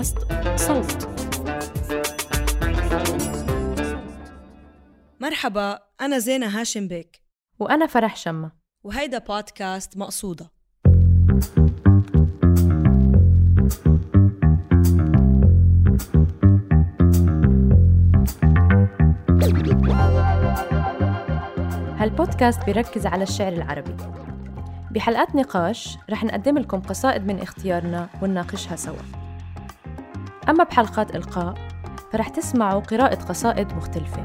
بودكاست صوت. مرحبا أنا زينة هاشم بيك. وأنا فرح شمة. وهيدا بودكاست مقصودة. هالبودكاست بيركز على الشعر العربي. بحلقات نقاش رح نقدم لكم قصائد من اختيارنا ونناقشها سوا. أما بحلقات إلقاء فرح تسمعوا قراءة قصائد مختلفة.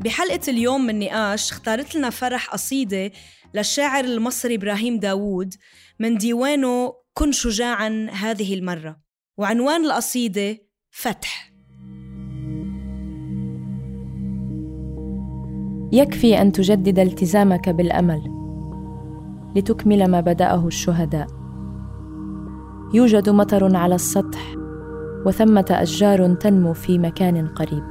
بحلقة اليوم من نقاش اختارت لنا فرح قصيدة للشاعر المصري إبراهيم داوود من ديوانه كن شجاعا هذه المرة وعنوان القصيدة فتح يكفي أن تجدد التزامك بالأمل لتكمل ما بدأه الشهداء. يوجد مطر على السطح وثمة أشجار تنمو في مكان قريب.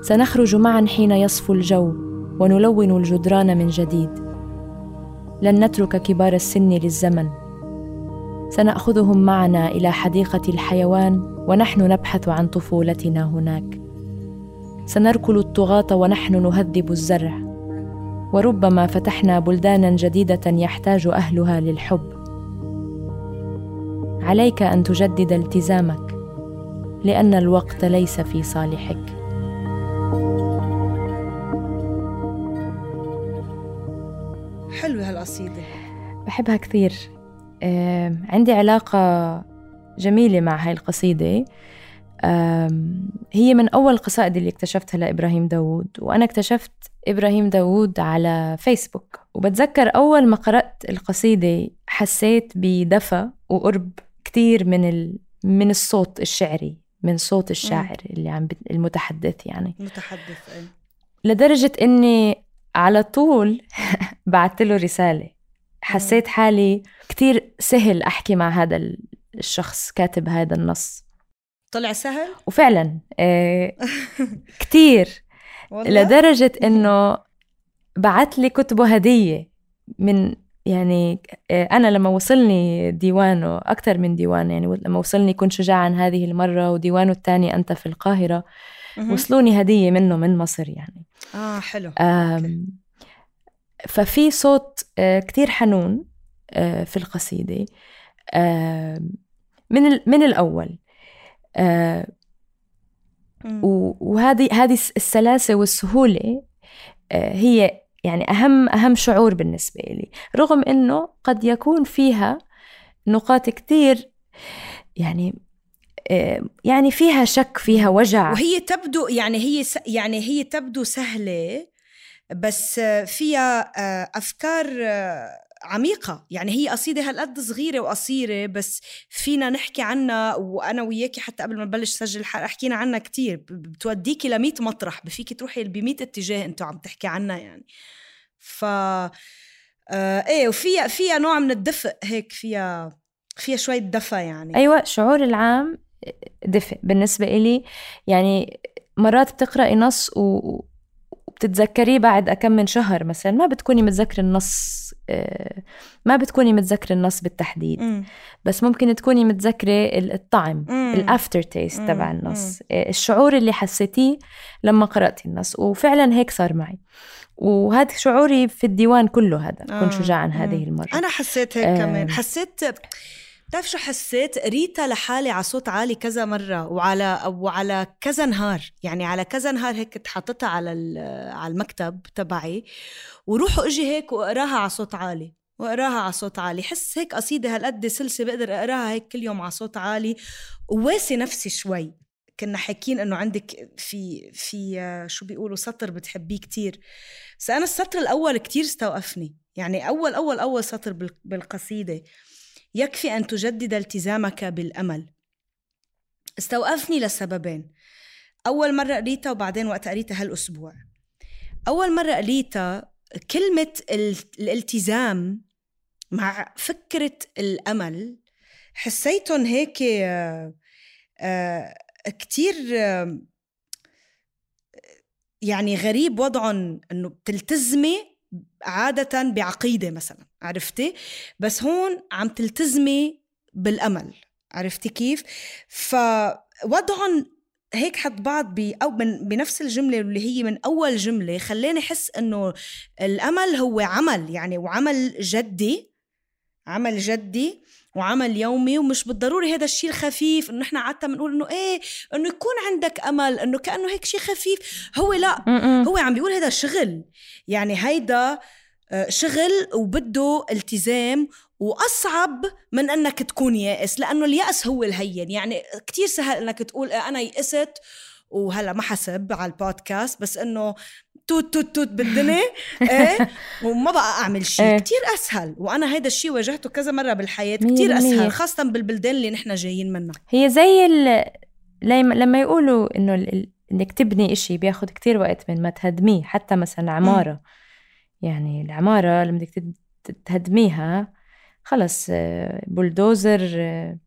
سنخرج معا حين يصفو الجو ونلون الجدران من جديد. لن نترك كبار السن للزمن. سنأخذهم معنا إلى حديقة الحيوان ونحن نبحث عن طفولتنا هناك. سنركل الطغاة ونحن نهذب الزرع. وربما فتحنا بلدانا جديدة يحتاج أهلها للحب. عليك أن تجدد التزامك لأن الوقت ليس في صالحك. حلوة هالقصيدة. بحبها كثير. عندي علاقة جميلة مع هاي القصيدة. هي من أول القصائد اللي اكتشفتها لإبراهيم داوود وأنا اكتشفت إبراهيم داوود على فيسبوك. وبتذكر أول ما قرأت القصيدة حسيت بدفى وقرب. كثير من ال... من الصوت الشعري من صوت الشاعر اللي عم ب... المتحدث يعني متحدث أي. لدرجة إني على طول بعثت له رسالة حسيت حالي كتير سهل أحكي مع هذا الشخص كاتب هذا النص طلع سهل؟ وفعلا آه كتير؟ لدرجة إنه بعت لي كتبه هدية من يعني آه أنا لما وصلني ديوانه أكثر من ديوان يعني لما وصلني كن شجاعا هذه المرة وديوانه الثاني أنت في القاهرة. وصلوني هدية منه من مصر يعني. آه حلو. ففي صوت آه، كتير حنون آه، في القصيدة. من من الأول. وهذه هذه الس- السلاسة والسهولة هي يعني أهم أهم شعور بالنسبة لي رغم إنه قد يكون فيها نقاط كتير يعني آه، يعني فيها شك فيها وجع وهي تبدو يعني هي. يعني هي تبدو سهلة بس فيها آه، أفكار آه، عميقة. يعني هي قصيدة هالقد صغيرة وقصيرة بس فينا نحكي عنها وأنا وياكي حتى قبل ما نبلش سجل الحلقة حكينا عنها كتير. بتوديكي ل مطرح بفيكي تروحي ب اتجاه أنتوا عم تحكي عنها يعني. ف آه إيه وفيها فيها نوع من الدفء هيك فيها فيها شوية دفى يعني. أيوه شعور العام دفء بالنسبة إلي. يعني مرات بتقرأي نص و- وبتتذكريه بعد كم من شهر مثلا ما بتكوني متذكرة النص آه، ما بتكوني متذكرة النص بالتحديد مم. بس ممكن تكوني متذكرة ال- الطعم. ال aftertaste. تبع النص آه، الشعور اللي حسيتيه لما قرأتي النص وفعلا هيك صار معي وهذا شعوري في الديوان كله هذا آه. كن شجاعا مم. هذه المرة أنا حسيت هيك آه. كمان حسيت بتعرف شو حسيت؟ قريتها لحالي على صوت عالي كذا مرة وعلى وعلى كذا نهار. يعني على كذا نهار هيك كنت حاطتها على ال- على المكتب تبعي وروح وأجي هيك وأقراها على صوت عالي. وأقراها على صوت عالي. حس هيك قصيدة هالقد سلسة بقدر أقراها هيك كل يوم على صوت عالي. وواسي نفسي شوي. كنا حاكين إنه عندك في في آه، شو بيقولوا سطر بتحبيه كتير. بس أنا السطر الأول كتير استوقفني. يعني أول أول أول سطر بال- بالقصيدة. يكفي أن تجدد التزامك بالأمل. استوقفني لسببين. أول مرة قريتها وبعدين وقت قريتها هالأسبوع. أول مرة قريتها كلمة ال- الالتزام مع فكرة الأمل حسيتهم هيك آه، آه، كتير آه، يعني غريب وضعهم إنه بتلتزمي عادة بعقيدة مثلا. عرفتي؟ بس هون عم تلتزمي بالأمل عرفتي كيف؟ فوضعهم هيك حط بعض أو من بنفس الجملة اللي هي من أول جملة خلاني احس إنه الأمل هو عمل يعني وعمل جدي عمل جدي وعمل يومي ومش بالضروري هذا الشيء الخفيف إنه إحنا عادة بنقول إنه إيه إنه يكون عندك أمل إنه كأنه هيك شيء خفيف. هو لا هو عم بيقول هذا شغل. يعني هيدا آه، شغل وبده التزام وأصعب من أنك تكون يائس لأنه اليأس هو الهين. يعني كتير سهل أنك تقول أنا يئست وهلأ ما حسب على البودكاست بس إنه توت توت توت بالدنيا إيه؟ وما بقى أعمل شيء. إيه. كتير أسهل وأنا هيدا الشيء واجهته كذا مرة بالحياة كتير أسهل خاصة بالبلدان اللي نحن جايين منها. هي زي لما يقولوا إنه إنك تبني إشي بياخد كتير وقت من ما تهدميه حتى مثلا عمارة. م. يعني العمارة لما بدك تهدميها خلص آه، بولدوزر آه،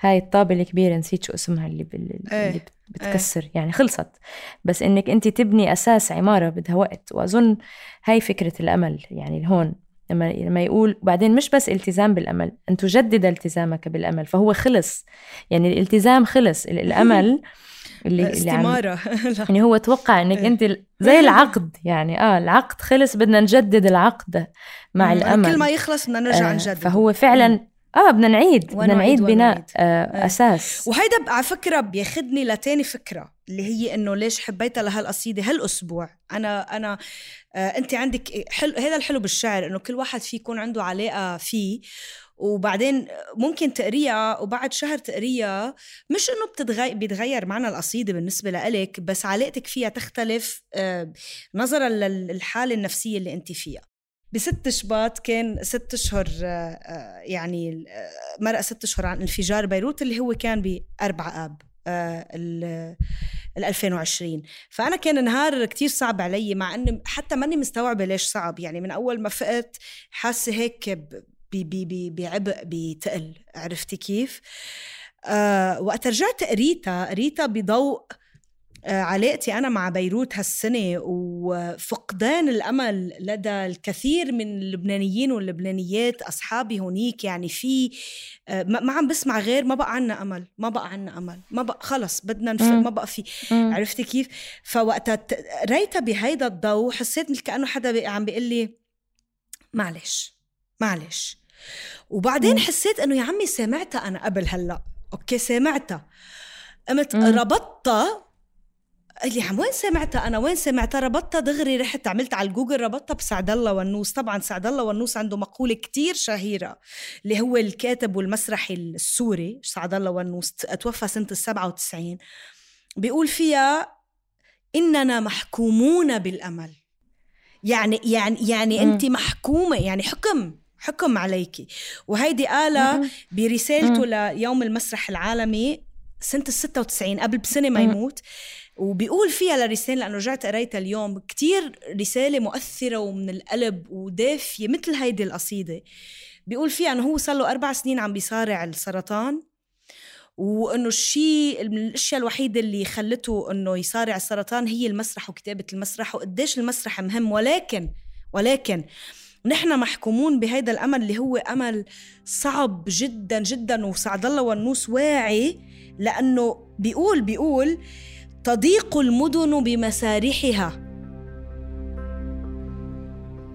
هاي الطابة الكبيرة نسيت شو اسمها اللي, بال... إيه. اللي بتكسر إيه. يعني خلصت بس إنك أنت تبني أساس عمارة بدها وقت وأظن هاي فكرة الأمل يعني هون لما لما يقول وبعدين مش بس التزام بالأمل أن تجدد التزامك بالأمل فهو خلص يعني الالتزام خلص الأمل اللي استمارة. اللي يعني هو توقع إنك إيه. أنت زي العقد يعني آه العقد خلص بدنا نجدد العقد مع الأمل. كل ما يخلص بدنا نرجع آه نجدد فهو فعلا آه بدنا نعيد بدنا نعيد بناء آه آه. أساس. وهيدا على فكرة بياخذني لتاني فكرة اللي هي إنه ليش حبيتها لهالقصيدة هالأسبوع. أنا أنا آه أنت عندك حلو هذا الحلو بالشعر إنه كل واحد في يكون عنده علاقة فيه. وبعدين ممكن تقريها وبعد شهر تقريها. مش إنه بتتغير بيتغير معنى القصيدة بالنسبة لإلك بس علاقتك فيها تختلف آه، نظرا للحالة النفسية اللي أنت فيها. بست شباط كان ست أشهر آه، آه، يعني مرق ست أشهر عن انفجار بيروت اللي هو كان بأربعة آب ال 2020 فأنا كان نهار كتير صعب علي مع إني حتى ماني مستوعبة ليش صعب. يعني من أول ما فقت حاسة هيك بعبء بتقل. عرفتي كيف؟ آه وقت رجعت قريتها قريتها بضوء آه علاقتي أنا مع بيروت هالسنة وفقدان الأمل لدى الكثير من اللبنانيين واللبنانيات أصحابي هونيك يعني في آه ما عم بسمع غير ما بقى عنا أمل ما بقى عنا أمل ما بقى خلص بدنا نفق ما بقى في. عرفتي كيف؟ فوقتها ريتها بهيدا الضوء حسيت كأنه حدا عم بيقول لي معلش. معلش. وبعدين مم. حسيت إنه يا عمي سمعتها أنا قبل هلأ. okay سمعتها. قمت ربطتها. قال لي عم وين سمعتها أنا؟ وين سمعتها؟ ربطتها دغري رحت عملت على الجوجل ربطتها بسعد الله ونوس. طبعا سعد الله ونوس عنده مقولة كتير شهيرة اللي هو الكاتب والمسرحي السوري سعد الله ونوس توفى سنة ال 97 بيقول فيها إننا محكومون بالأمل. يعني يعني يعني انت محكومة يعني حكم. حكم عليكي. وهيدي قالها برسالته ليوم المسرح العالمي سنة ال 96 قبل بسنة ما يموت. وبيقول فيها لرسالة لأنه رجعت قريتها اليوم كتير رسالة مؤثرة ومن القلب ودافية مثل هيدي القصيدة. بيقول فيها أنه هو صار له أربع سنين عم بيصارع السرطان وإنه الشيء من الأشياء الوحيدة اللي خلته إنه يصارع السرطان هي المسرح وكتابة المسرح وقديش المسرح مهم. ولكن ولكن نحن محكومون بهيدا الأمل اللي هو أمل صعب جدا جدا وسعد الله والنوس واعي لأنه بيقول بيقول تضيق المدن بمسارحها.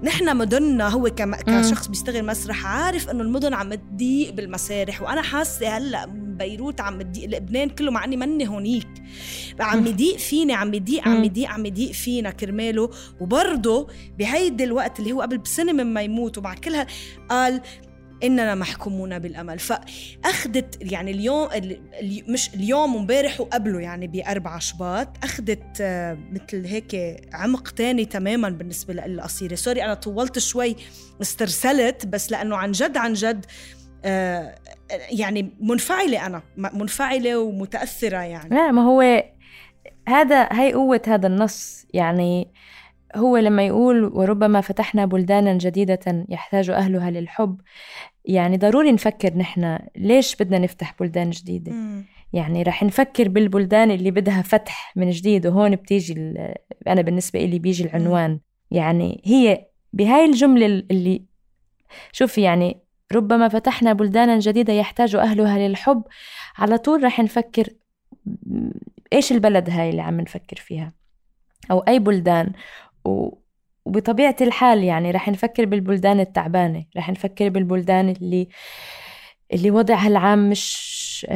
نحن مدننا هو كشخص بيشتغل مسرح عارف إنه المدن عم تضيق بالمسارح وأنا حاسة هلأ بيروت عم تضيق لبنان كله مع إني مني هونيك. عم يضيق فيني عم يضيق عم يضيق عم يضيق فينا كرماله. وبرضه بهيدي الوقت اللي هو قبل بسنة مما يموت ومع كلها قال إننا محكومون بالأمل. فأخذت يعني اليوم مش اليوم وامبارح وقبله يعني بأربع شباط أخذت آه، مثل هيك عمق تاني تماما بالنسبة للقصيده سوري أنا طولت شوي استرسلت بس لأنه عن جد عن جد آه، يعني منفعلة أنا منفعلة ومتأثرة يعني. لا ما هو هذا هي قوة هذا النص. يعني هو لما يقول وربما فتحنا بلدانا جديدة يحتاج أهلها للحب. يعني ضروري نفكر نحن ليش بدنا نفتح بلدان جديدة. مم. يعني رح نفكر بالبلدان اللي بدها فتح من جديد وهون بتيجي أنا بالنسبة إلي بيجي العنوان. يعني هي بهاي الجملة اللي شوفي يعني ربما فتحنا بلدانا جديدة يحتاج أهلها للحب. على طول رح نفكر إيش البلد هاي اللي عم نفكر فيها؟ أو أي بلدان؟ و... وبطبيعة الحال يعني رح نفكر بالبلدان التعبانة رح نفكر بالبلدان اللي اللي وضعها العام مش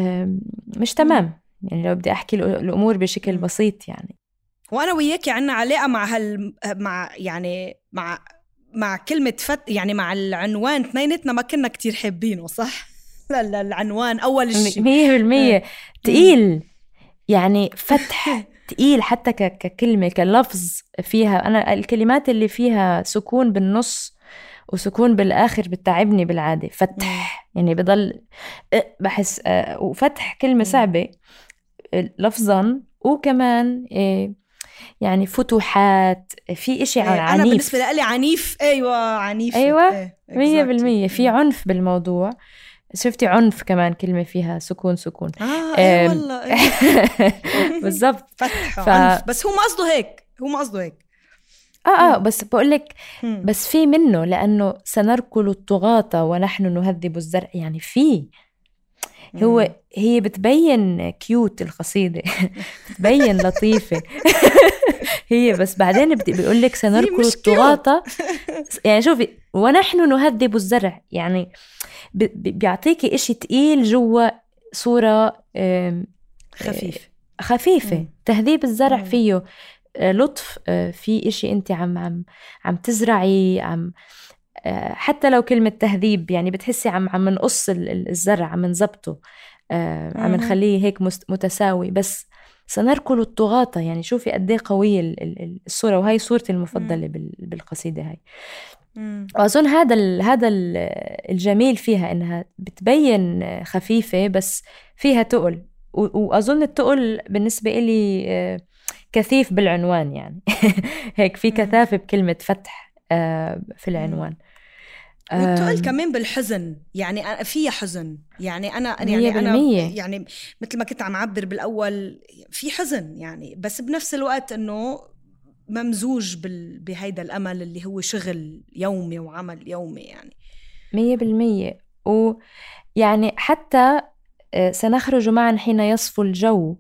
مش تمام. يعني لو بدي أحكي الأمور بشكل بسيط يعني. وأنا وياكي عنا علاقة مع هال مع يعني مع مع كلمة فت يعني مع العنوان اثنيناتنا ما كنا كتير حابينه صح؟ لا لا العنوان أول شيء مية بالمية. تقيل. يعني فتح تقيل حتى ككلمة كلفظ فيها. أنا الكلمات اللي فيها سكون بالنص وسكون بالآخر بتعبني بالعادة. فتح. يعني بضل بحس وفتح كلمة صعبة. لفظا وكمان يعني فتوحات. في إشي إيه عنيف أنا بالنسبة لي عنيف. أيوة عنيف. أيوة إيه، مية بالمية. في عنف بالموضوع. شفتي عنف كمان كلمة فيها سكون سكون. آه اي والله إيه. بالضبط. فتح ف... عنف. بس هو ما قصده هيك. هو ما قصده هيك. آه آه بس بقول لك بس في منه لأنه سنركل الطغاة ونحن نهذب الزرع. يعني في هو هي بتبين cute القصيدة. بتبين لطيفة. هي بس بعدين بيقول لك سنركل الطغاة يعني شوفي ونحن نهذب الزرع. يعني بيعطيكي إشي تقيل جوا صورة خفيف. خفيفة. تهذيب الزرع فيه آه، لطف آه، في إشي أنت عم عم عم تزرعي عم آه، حتى لو كلمة تهذيب يعني بتحسي عم عم نقص الزرع عم نزبطه عم نخليه هيك متساوي. بس سنركل الطغاة يعني شوفي قد إيه قوية الصورة وهي صورتي المفضلة بالقصيدة هاي. وأظن هذا هذا الجميل فيها إنها بتبين خفيفة بس فيها تقل. وأظن التقل بالنسبة لي آه، كثيف بالعنوان يعني. هيك في كثافة بكلمة فتح آه، في العنوان. والتقل كمان بالحزن. يعني فيها حزن. يعني أنا يعني أنا يعني مثل ما كنت عم عبر بالأول في حزن يعني. بس بنفس الوقت إنه ممزوج بال... بهيدا الأمل اللي هو شغل يومي وعمل يومي يعني. مية بالمية. ويعني حتى آه، سنخرج معا حين يصفو الجو.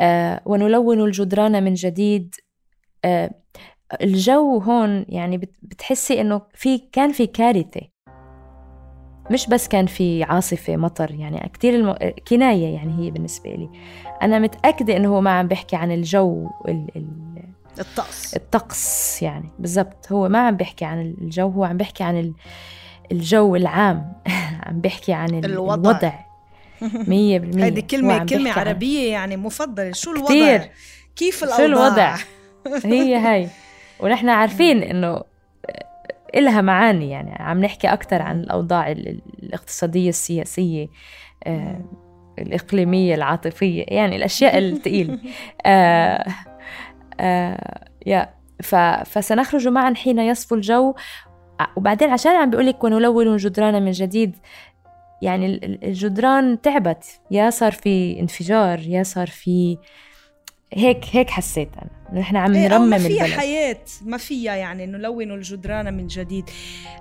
آه، ونلون الجدران من جديد. آه، الجو هون يعني بتحسي إنه في كان في كارثة. مش بس كان في عاصفة مطر يعني كتير الم... كناية يعني هي بالنسبة لي. أنا متأكدة إنه هو ما عم بيحكي عن الجو ال... ال... الطقس. الطقس يعني بالضبط. هو ما عم بيحكي عن الجو هو عم بيحكي عن الجو العام. عم بيحكي عن الوضع, الوضع. مية بالمية. هذه كلمة كلمة عربية يعني مفضلة. شو الوضع؟ كتير. كيف الأوضاع شو الوضع؟ هي هاي. ونحن عارفين إنه إلها معاني يعني عم نحكي أكثر عن الأوضاع الاقتصادية السياسية آه الإقليمية العاطفية يعني الأشياء الثقيلة آه آه يا. فسنخرج معا حين يصفو الجو وبعدين عشان عم بيقول لك ونلون الجدران من جديد يعني الجدران تعبت يا صار في انفجار يا صار في هيك هيك حسيت أنا. نحن عم إيه، نرمم ما فيها حياة ما فيها يعني نلون الجدران من جديد.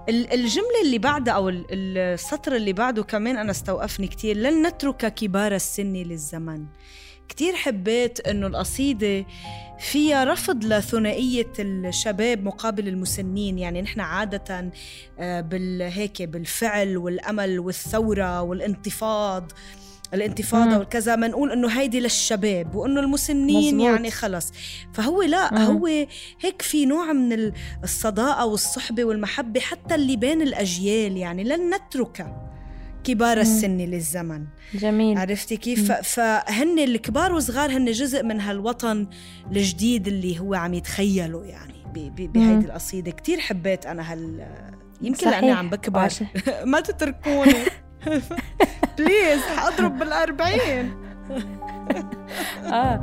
الجملة اللي بعدها أو السطر اللي بعده كمان أنا استوقفني كثير لن نترك كبار السن للزمن. كتير حبيت إنه القصيدة فيها رفض لثنائية الشباب مقابل المسنين. يعني نحن عادة آه، بالهيك بالفعل والأمل والثورة والانتفاض. الانتفاضة مم. والكذا ما نقول إنه هيدي للشباب وإنه المسنين مزبوط. يعني خلص. فهو لا مم. هو هيك في نوع من الصداقة والصحبة والمحبة حتى اللي بين الأجيال يعني لن نترك كبار السن للزمن. جميل. عرفتي كيف؟ فهن الكبار والصغار هن جزء من هالوطن الجديد اللي هو عم يتخيله يعني بهيدي القصيدة. كتير حبيت أنا هال يمكن لأني عم بكبر. ما تتركوني. بليز حاضرب بالأربعين. آه.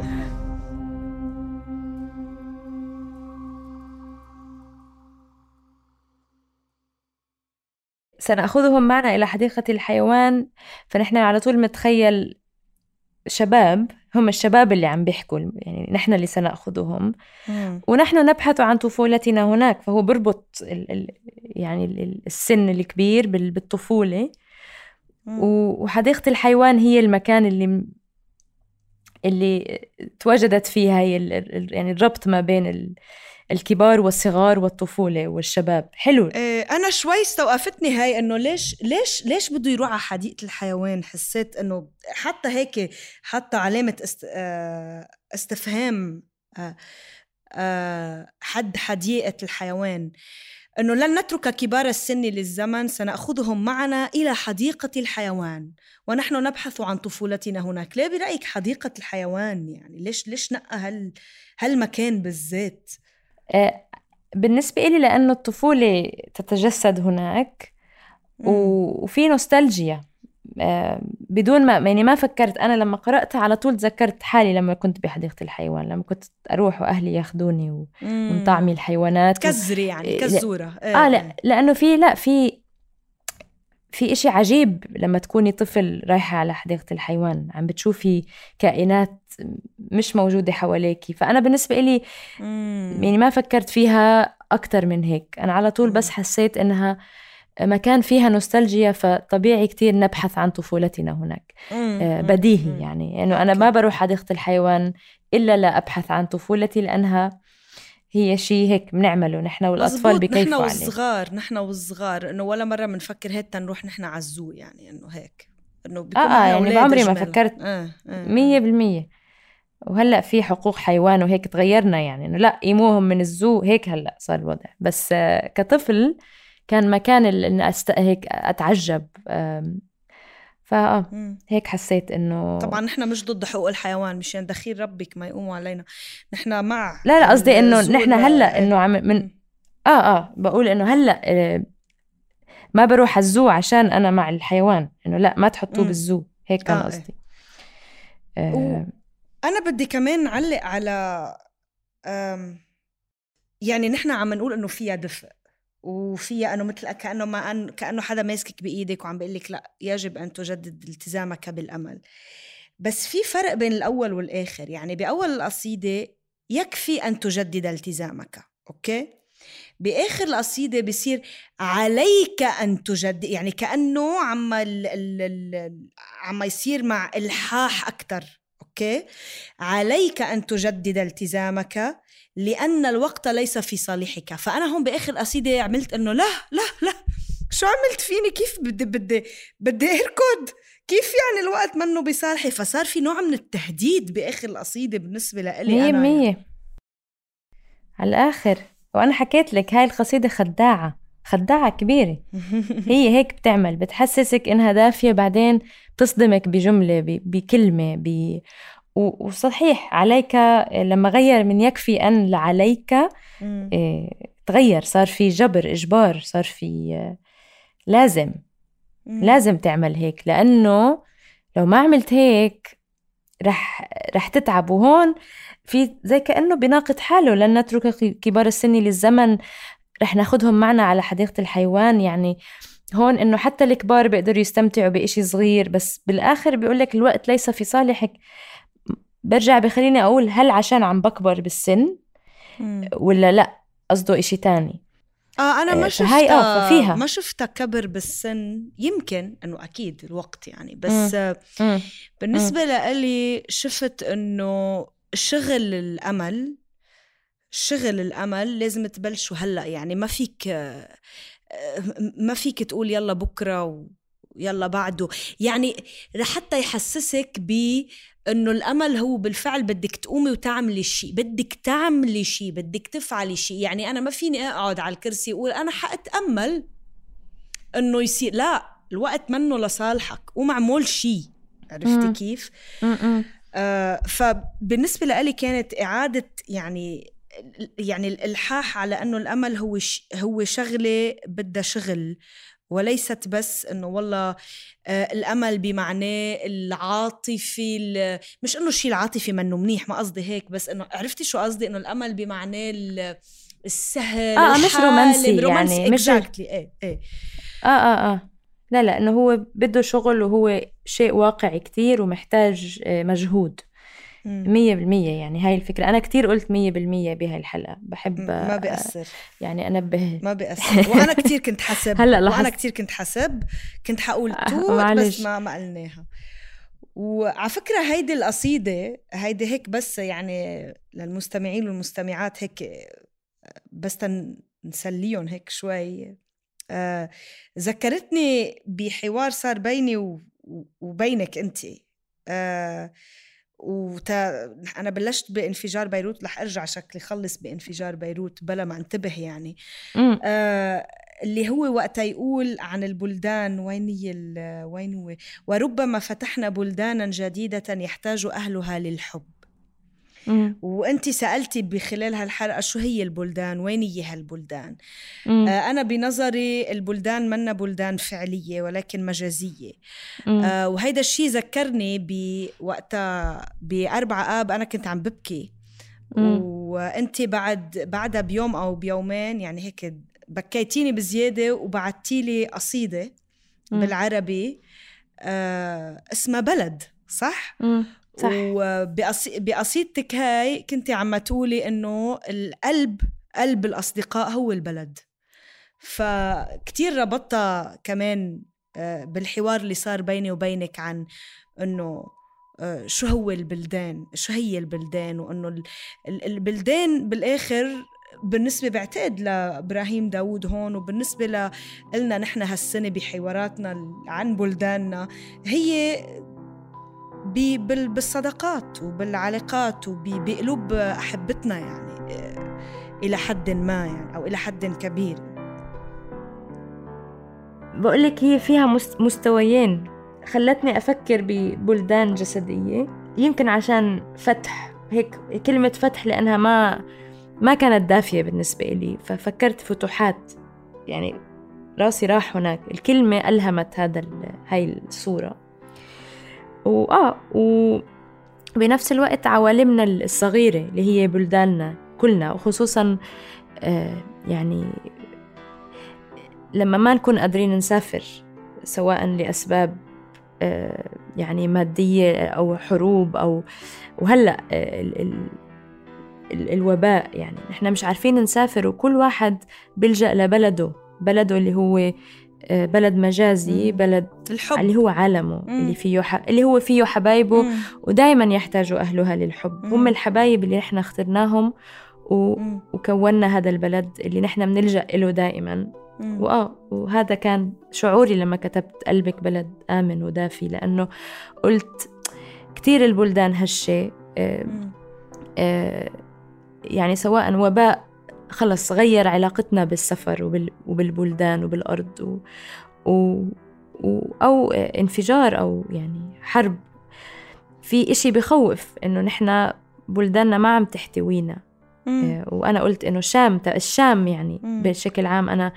سنأخذهم معنا إلى حديقة الحيوان فنحن على طول متخيل شباب هم الشباب اللي عم بيحكوا يعني نحن اللي سنأخذهم. مم. ونحن نبحث عن طفولتنا هناك فهو بربط ال ال يعني ال- السن الكبير بال- بالطفولة. وحديقة الحيوان هي المكان اللي اللي تواجدت فيها هي يعني الربط ما بين ال- الكبار والصغار والطفولة والشباب. حلو. إيه، أنا شوي استوقفتني هاي إنه ليش ليش ليش بده يروح على حديقة الحيوان؟ حسيت إنه حتى هيك حتى علامة است آه، استفهام آه، آه، حد حديقة الحيوان. أنه لن نترك كبار السن للزمن سنأخذهم معنا إلى حديقة الحيوان. ونحن نبحث عن طفولتنا هناك. ليه برأيك حديقة الحيوان؟ يعني ليش ليش نقى هال هالمكان بالذات؟ آه، بالنسبة إلي لأنه الطفولة تتجسد هناك وفي نوستالجيا. بدون ما يعني ما فكرت. أنا لما قرأتها على طول تذكرت حالي لما كنت بحديقة الحيوان لما كنت أروح وأهلي ياخدوني و- مم. من طعمي الحيوانات. كزري يعني كزورة. آه لا لأنه في لا في في إشي عجيب لما تكوني طفل رايحة على حديقة الحيوان. عم بتشوفي كائنات مش موجودة حواليكي. فأنا بالنسبة إلي يعني ما فكرت فيها أكتر من هيك. أنا على طول بس. حسيت إنها مكان فيها نوستالجيا فطبيعي كتير نبحث عن طفولتنا هناك. آه، بديهي يعني إنه أنا أوكي. ما بروح حديقة الحيوان إلا لأبحث عن طفولتي لأنها هي شيء هيك بنعمله نحن والأطفال مزبوط نحن بكيفوا عليه. والصغار نحن والصغار إنه ولا مرة بنفكر هيك تنروح نحن على الزو يعني إنه هيك. إنه آه، معنا يعني بعمري ما. فكرت آه آه. مية بالمية. وهلأ في حقوق حيوان وهيك تغيرنا يعني إنه لأ يموهم من الزو هيك هلأ صار الوضع. بس آه، كطفل كان مكان ال- إن أست... هيك أتعجب فاه. هيك حسيت إنه طبعا نحن مش ضد حقوق الحيوان مشان دخيل ربك ما يقوموا علينا نحن مع لا لا قصدي إنه نحن هلأ. إنه عم من. آه آه بقول إنه هلأ آه، ما بروح الزو عشان أنا مع الحيوان إنه لأ ما تحطوه. بالزو هيك كان آه، إيه. قصدي آه و- أنا بدي كمان نعلق على يعني نحن عم نقول إنه فيها دفء وفيها أنه مثل كأنه ما أن كأنه حدا ماسكك بإيدك وعم بيقول لك لا يجب أن تجدد التزامك بالأمل. بس في فرق بين الأول والآخر يعني بأول القصيدة يكفي أن تجدد التزامك okay؟ بآخر القصيدة بصير عليك أن تجدد يعني كأنه عم ال ال ال عم يصير مع إلحاح أكثر okay؟ عليك أن تجدد التزامك لأن الوقت ليس في صالحك. فأنا هون بآخر القصيده عملت إنه لا لا لا. شو عملت فيني؟ كيف بدي بدي بدي اركض كيف يعني الوقت منه بصالحي؟ فصار في نوع من التهديد بآخر القصيده بالنسبة لإلي مية أنا. يعني. مية. على الآخر. وأنا حكيت لك هاي القصيدة خداعة. خداعة كبيرة. هي هيك بتعمل بتحسسك إنها دافية بعدين بتصدمك بجملة بكلمة ب... وصحيح عليك لما غير من يكفي أن لعليك. إيه، تغير. صار في جبر إجبار صار في آه، لازم. لازم تعمل هيك لأنه لو ما عملت هيك رح رح تتعب. وهون في زي كأنه بناقض حاله لن نترك كبار السن للزمن. رح ناخدهم معنا على حديقة الحيوان. يعني هون إنه حتى الكبار بيقدروا يستمتعوا بإشي صغير بس بالآخر بيقول لك الوقت ليس في صالحك. برجع بخليني أقول هل عشان عم بكبر بالسن مم. ولا لأ؟ قصده إشي تاني. آه أنا ما آه، شفتها آه، ففيها. ما شفتها كبر بالسن. يمكن إنه أكيد الوقت يعني بس آه، مم. بالنسبة لإلي شفت إنه شغل الأمل شغل الأمل لازم تبلشوا هلأ يعني ما فيك ما فيك تقول يلا بكرة ويلا بعده يعني لحتى يحسسك ب إنه الأمل هو بالفعل بدك تقومي وتعملي شيء بدك تعملي شيء بدك تفعلي شيء يعني أنا ما فيني أقعد على الكرسي واقول أنا حأتأمل إنه يصير لا الوقت منه لصالحك قوم اعمل شيء عرفتي. كيف. آه فبالنسبة لي كانت إعادة يعني يعني الالحاح على إنه الأمل هو هو شغلة بدها شغل وليست بس إنه والله آه الأمل بمعناه العاطفي ال- مش إنه الشيء العاطفي منه منيح ما قصدي هيك بس إنه عرفتي شو قصدي؟ إنه الأمل بمعناه ال- السهل آه، مش الحالم، رومانسي رومانسي يعني، مش- exactly إيه إيه. آه آه آه. لا لا إنه هو بده شغل وهو شيء واقعي كتير ومحتاج آه، مجهود. مية بالمية يعني هاي الفكرة. أنا كتير قلت مية بالمية بهاي الحلقة. بحب ما بيأثر. يعني أنبه. ما بيأثر. وأنا كتير كنت حسب. هلا وأنا كتير كنت حسب. كنت حقول آه، توت معلش. بس ما ما قلناها. وعلى فكرة هيدي القصيدة هيدي هيك بس يعني للمستمعين والمستمعات هيك بس نسليهم هيك شوي. آه، ذكرتني بحوار صار بيني و- وبينك انت آه، وتا أنا بلشت بانفجار بيروت رح أرجع شكلي خلص بانفجار بيروت بلا ما انتبه يعني. آه اللي هو وقتها يقول عن البلدان وين هي ال- وين هو وربما فتحنا بلدانا جديدة يحتاج أهلها للحب. وانت سألتي بخلال هالحلقة شو هي البلدان وين هي هالبلدان مم. آه أنا بنظري البلدان منا بلدان فعلية ولكن مجازية مم. آه وهيدا الشيء ذكرني بوقتها بأربعة آب أنا كنت عم ببكي مم. وانت بعد بعدها بيوم أو بيومين يعني هيك بكيتيني بزيادة وبعتي لي قصيدة. بالعربي آه اسمها بلد صح؟ مم. صح. وبقصيدتك هاي كنت عم تقولي إنه القلب قلب الأصدقاء هو البلد. فكتير ربطتها كمان آه، بالحوار اللي صار بيني وبينك عن إنه آه، شو هو البلدان شو هي البلدان وإنه ال- ال- البلدان بالآخر بالنسبة بعتقد لإبراهيم داوود هون وبالنسبة ل- لنا نحن هالسنة بحواراتنا عن بلداننا هي بالصداقات وبالعلاقات وبقلوب أحبتنا يعني آه، إلى حد ما يعني أو إلى حد كبير. بقولك هي فيها مس- مستويين. خلتني أفكر ببلدان جسدية. يمكن عشان فتح هيك كلمة فتح لأنها ما ما كانت دافية بالنسبة لي ففكرت فتوحات. يعني راسي راح هناك. الكلمة ألهمت هذا هاي الصورة. وآه وبنفس الوقت عوالمنا الصغيرة اللي هي بلداننا كلنا وخصوصا آه يعني لما ما نكون قادرين نسافر سواء لأسباب آه، يعني مادية أو حروب أو وهلأ آه، ال ال ال الوباء يعني نحن مش عارفين نسافر وكل واحد بيلجأ لبلده بلده اللي هو بلد مجازي مم. بلد الحب اللي هو عالمه مم. اللي فيه ح... اللي هو فيه حبايبه. ودائما يحتاجوا أهلها للحب مم. هم الحبايب اللي نحن اخترناهم و... مم. وكونا هذا البلد اللي نحن بنلجأ له دائما. وآه وهذا كان شعوري لما كتبت قلبك بلد آمن ودافي لأنه قلت كتير البلدان هالشي آه،. آه، يعني سواء وباء خلص غير علاقتنا بالسفر وبال وبالبلدان وبالأرض و و و أو انفجار أو يعني حرب في إشي بخوف إنه نحن بلداننا ما عم تحتوينا مم. آه، وأنا قلت إنه الشام الشام يعني مم. بشكل عام أنا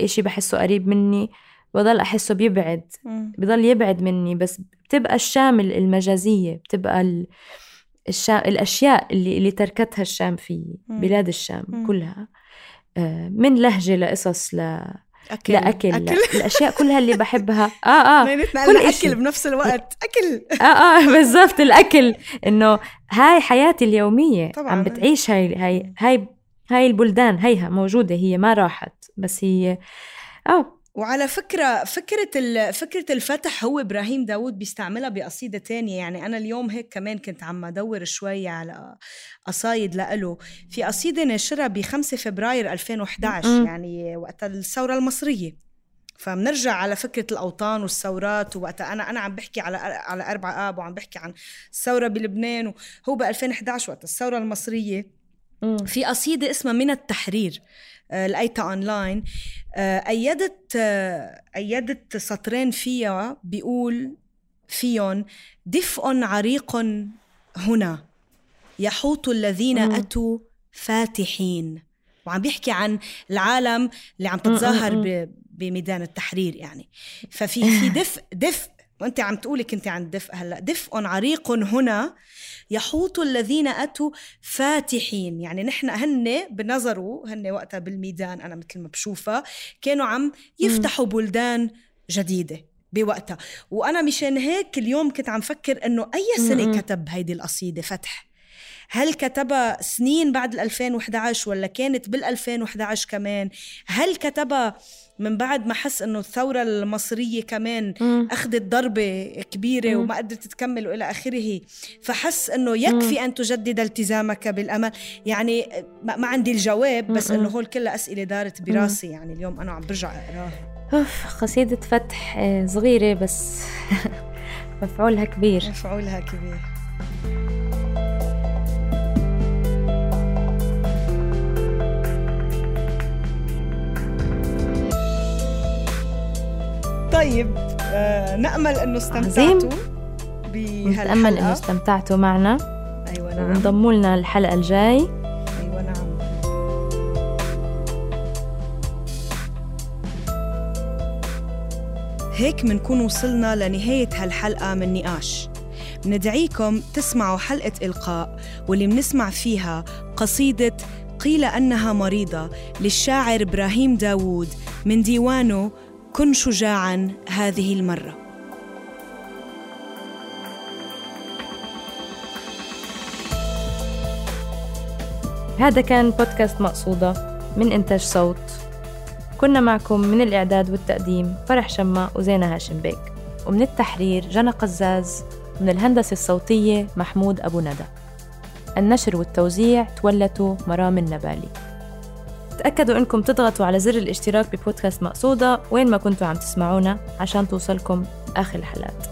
إشي بحسه قريب مني بضل أحسه بيبعد مم. بضل يبعد مني بس بتبقى الشام المجازية بتبقى ال... الشام الأشياء اللي اللي تركتها الشام في. بلاد الشام مم. كلها آه، من لهجة لقصص ل... أكل لأكل أكل الأشياء كلها اللي بحبها آه آه كل قلنا إشي. أكل بنفس الوقت أكل آه آه بالضبط الأكل إنه هاي حياتي اليومية طبعاً. عم بتعيش هاي هاي هاي هاي البلدان هيها موجودة هي ما راحت بس هي آه وعلى فكرة فكرة فكرة الفتح هو إبراهيم داود بيستعملها بقصيدة تانية. يعني أنا اليوم هيك كمان كنت عم أدور شوي على قصايد لإله. في قصيدة ناشرها ب 5 فبراير 2011 م-م. يعني وقت الثورة المصرية. فبنرجع على فكرة الأوطان والثورات وقتها أنا أنا عم بحكي على على أربع آب وعم بحكي عن الثورة بلبنان وهو ب 2011 وقت الثورة المصرية. في قصيدة اسمها من التحرير. لقيتها أونلاين. آه، أيدت آه، أيدت سطرين فيها بيقول فيهم دفء عريق هنا يحوط الذين مم. أتوا فاتحين. وعم بيحكي عن العالم اللي عم تتظاهر بميدان التحرير يعني. ففي في دفء دفء وانت عم تقولي كنت عن الدفء هلأ دفء عريق هنا يحوط الذين أتوا فاتحين. يعني نحن هن بنظره هن وقتها بالميدان أنا مثل ما بشوفها كانوا عم يفتحوا بلدان جديدة بوقتها. وأنا مشان هيك اليوم كنت عم فكر إنه أي سنة كتب هيدي القصيدة فتح؟ هل كتبها سنين بعد ال 2011 ولا كانت بال 2011 كمان؟ هل كتبها من بعد ما حس إنه الثورة المصرية كمان مم. أخذت ضربة كبيرة مم. وما قدرت تكمل وإلى آخره فحس إنه يكفي أن تجدد التزامك بالأمل؟ يعني ما عندي الجواب بس مم. إنه هول كلها أسئلة دارت براسي يعني اليوم أنا عم برجع أقراها. أوف قصيدة فتح آه، صغيرة بس مفعولها كبير. مفعولها كبير. طيب آه نأمل أنه استمتعتوا نتأمل إنه بهالحلقة استمتعتوا معنا. أيوه نعم. وانضموا لنا الحلقة الجاي. أيوه نعم. هيك منكون وصلنا لنهاية هالحلقة من نقاش. ندعيكم تسمعوا حلقة إلقاء واللي منسمع فيها قصيدة قيل أنها مريضة للشاعر إبراهيم داوود من ديوانه كن شجاعا هذه المرة. هذا كان بودكاست مقصودة من إنتاج صوت. كنا معكم من الإعداد والتقديم فرح شما وزينة هاشم بيك. ومن التحرير جنى قزاز ومن الهندسة الصوتية محمود أبو ندى. النشر والتوزيع تولته مرام النبالي. تأكدوا إنكم تضغطوا على زر الاشتراك ببودكاست مقصودة وين ما كنتوا عم تسمعونا عشان توصلكم آخر الحلقات.